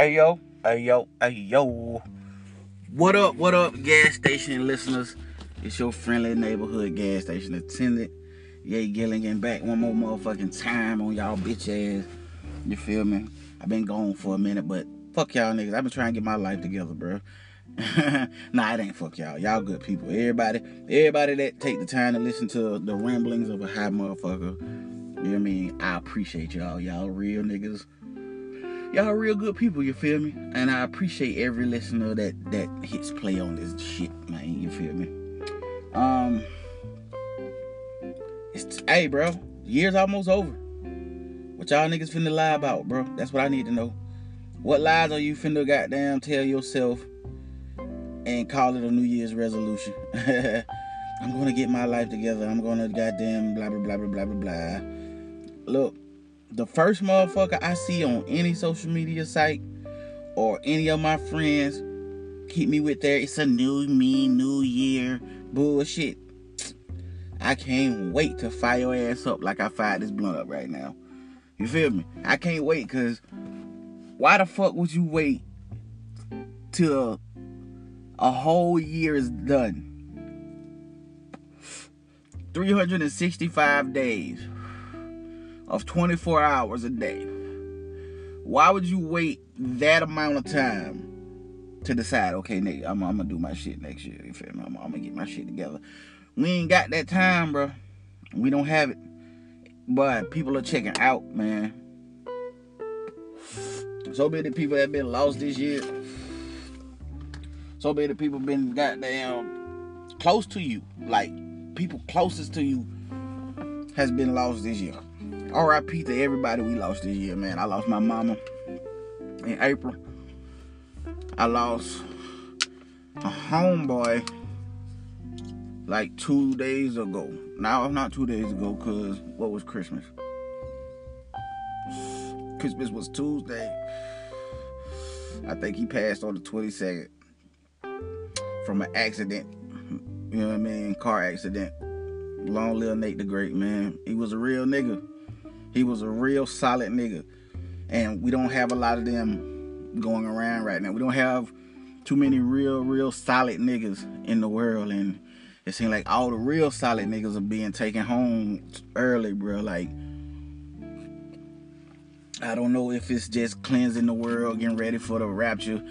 Hey yo, hey yo, hey yo. What up, what up, gas station listeners? It's your friendly neighborhood gas station attendant. Yay Gilligan back one more motherfucking time on y'all bitch ass. You feel me? I've been gone for a minute, but fuck y'all niggas. I've been trying to get my life together, bro. nah, it ain't fuck y'all. Y'all good people. Everybody, everybody that take the time to listen to the ramblings of a high motherfucker. You know what I mean? I appreciate y'all. Y'all real niggas. Y'all real good people, you feel me? And I appreciate every listener that that hits play on this shit, man. You feel me? Um it's hey bro, year's almost over. What y'all niggas finna lie about, bro? That's what I need to know. What lies are you finna goddamn tell yourself and call it a New Year's resolution. I'm gonna get my life together. I'm gonna goddamn blah blah blah blah blah blah blah. Look, the first motherfucker I see on any social media site or any of my friends keep me with their it's a new me, new year bullshit. I can't wait to fire your ass up like I fired this blunt up right now. You feel me? I can't wait because why the fuck would you wait till a whole year is done. 365 days of 24 hours a day. Why would you wait that amount of time to decide, okay, nigga, I'm, I'm gonna do my shit next year? You feel me? I'm, I'm gonna get my shit together. We ain't got that time, bro. We don't have it. But people are checking out, man. So many people have been lost this year so many people been goddamn close to you, like people closest to you, has been lost this year. R.I.P. to everybody we lost this year, man. I lost my mama in April. I lost a homeboy like two days ago. Now, not two days ago, cause what was Christmas? Christmas was Tuesday. I think he passed on the 22nd from an accident. You know what I mean? Car accident. Long live Nate the Great, man. He was a real nigga. He was a real solid nigga. And we don't have a lot of them going around right now. We don't have too many real, real solid niggas in the world. And it seems like all the real solid niggas are being taken home early, bro. Like, I don't know if it's just cleansing the world, getting ready for the rapture.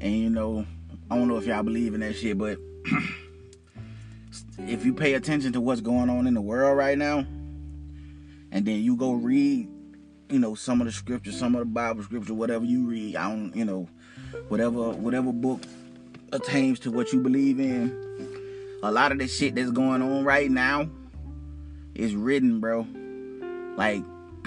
And, you know, I don't know if y'all believe in that shit, but if you pay attention to what's going on in the world right now, and then you go mm-hmm. read, you know, some of the scripture, some of the Bible scripture, whatever you read, I don't, you know, whatever whatever book attains to what you believe in. A lot of the shit that's going on right now is written, bro. Like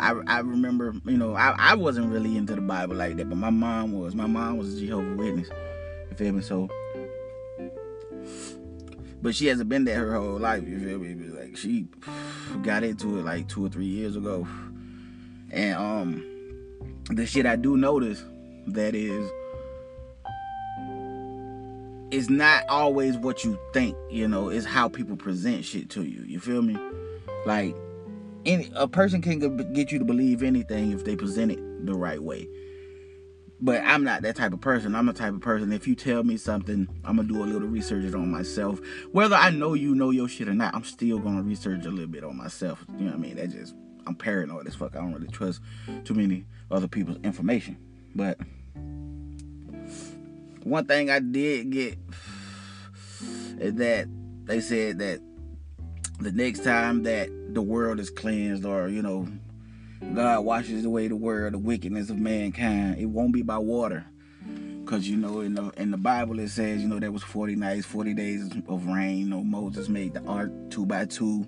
I, I remember, you know, I, I wasn't really into the Bible like that, but my mom was. My mom was a Jehovah Witness You feel me? So, but she hasn't been there her whole life. You feel me? Like she got into it like two or three years ago, and um, the shit I do notice that is it's not always what you think, you know, it's how people present shit to you. You feel me? Like any a person can get you to believe anything if they present it the right way. But I'm not that type of person. I'm the type of person, if you tell me something, I'm going to do a little research on myself. Whether I know you know your shit or not, I'm still going to research a little bit on myself. You know what I mean? That just, I'm paranoid as fuck. I don't really trust too many other people's information. But one thing I did get is that they said that the next time that the world is cleansed or, you know, God washes away the world, the wickedness of mankind. It won't be by water. Cause you know in the in the Bible it says, you know, there was 40 nights, 40 days of rain. You know, Moses made the ark two by two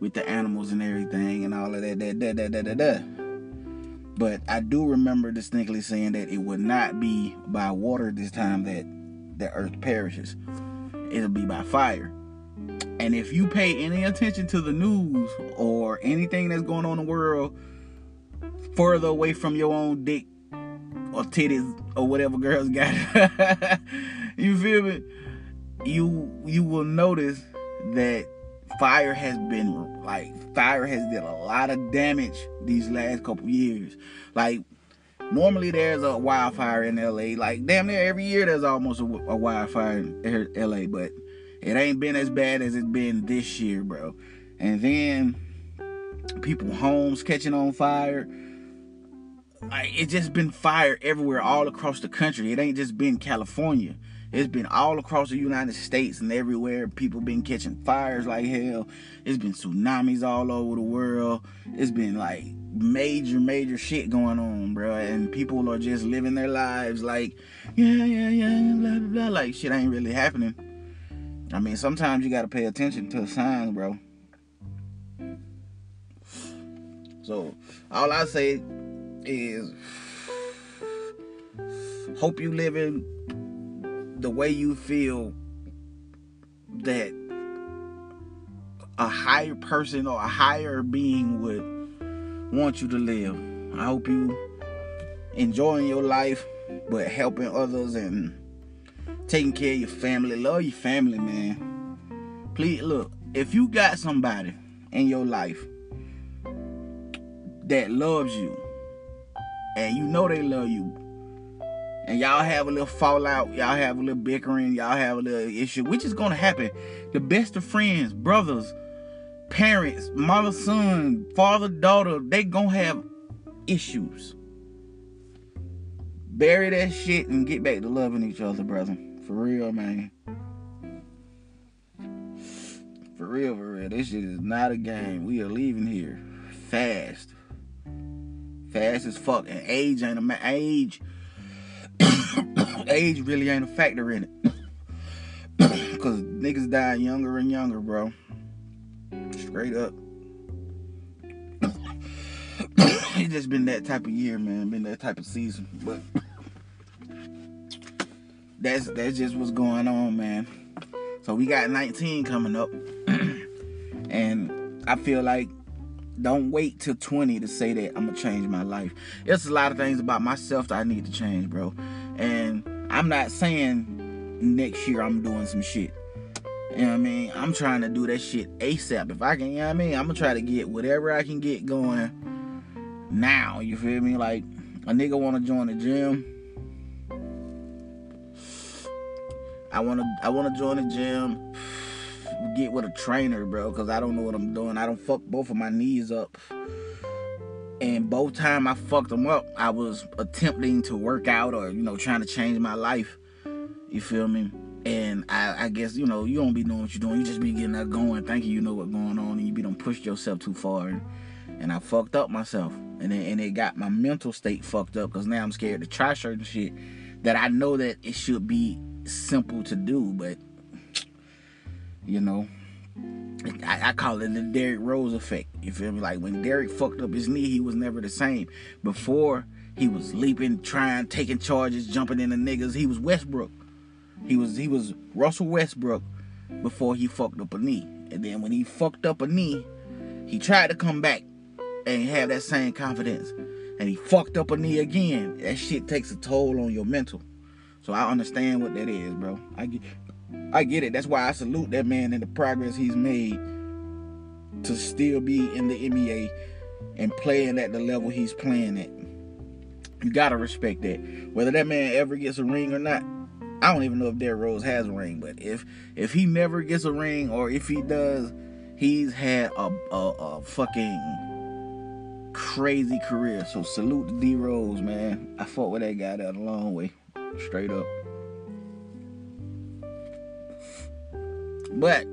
with the animals and everything and all of that, that, that, that, that, that, that. But I do remember distinctly saying that it would not be by water this time that the earth perishes. It'll be by fire. And if you pay any attention to the news or anything that's going on in the world further away from your own dick or titties or whatever girls got, you feel me? You you will notice that fire has been like fire has did a lot of damage these last couple years. Like Normally there's a wildfire in LA. Like damn near every year there's almost a, a wildfire in LA, but it ain't been as bad as it's been this year, bro. And then people homes catching on fire. Like it's just been fire everywhere, all across the country. It ain't just been California. It's been all across the United States and everywhere. People been catching fires like hell. It's been tsunamis all over the world. It's been like major, major shit going on, bro. And people are just living their lives like, yeah, yeah, yeah, blah, blah, blah. Like shit ain't really happening. I mean, sometimes you gotta pay attention to the signs, bro. So all I say is hope you living the way you feel that a higher person or a higher being would want you to live. I hope you enjoying your life, but helping others and taking care of your family. Love your family, man. Please look, if you got somebody in your life that loves you and you know they love you and y'all have a little fallout, y'all have a little bickering, y'all have a little issue, which is gonna happen. The best of friends, brothers, parents, mother, son, father, daughter, they gonna have issues. Bury that shit and get back to loving each other, brother. For real, man. For real, for real. This shit is not a game. We are leaving here fast. Fast as fuck. And age ain't a ma- age. age really ain't a factor in it. Cause niggas die younger and younger, bro. Straight up. it just been that type of year, man. Been that type of season. But that's that's just what's going on, man. So we got 19 coming up. and I feel like don't wait till 20 to say that I'm gonna change my life. There's a lot of things about myself that I need to change, bro. And I'm not saying next year I'm doing some shit. You know what I mean? I'm trying to do that shit ASAP. If I can, you know what I mean? I'm gonna try to get whatever I can get going now. You feel me? Like a nigga wanna join the gym. I wanna I wanna join the gym get with a trainer, bro, because I don't know what I'm doing. I don't fuck both of my knees up. And both time I fucked them up, I was attempting to work out or, you know, trying to change my life. You feel me? And I, I guess, you know, you don't be knowing what you're doing. You just be getting that going, thinking you know what's going on, and you be done pushed yourself too far. And, and I fucked up myself. And it, and it got my mental state fucked up because now I'm scared to try certain shit that I know that it should be simple to do, but you know, I, I, call it the Derrick Rose effect. You feel me? Like when Derrick fucked up his knee, he was never the same. Before he was leaping, trying, taking charges, jumping into niggas. He was Westbrook. He was he was Russell Westbrook before he fucked up a knee. And then when he fucked up a knee, he tried to come back and have that same confidence. And he fucked up a knee again. That shit takes a toll on your mental. So I understand what that is, bro. I get I get it. That's why I salute that man and the progress he's made to still be in the NBA and playing at the level he's playing at. You gotta respect that. Whether that man ever gets a ring or not, I don't even know if Derrick Rose has a ring. But if if he never gets a ring or if he does, he's had a a, a fucking crazy career. So salute to D Rose, man. I fought with that guy that a long way, straight up. But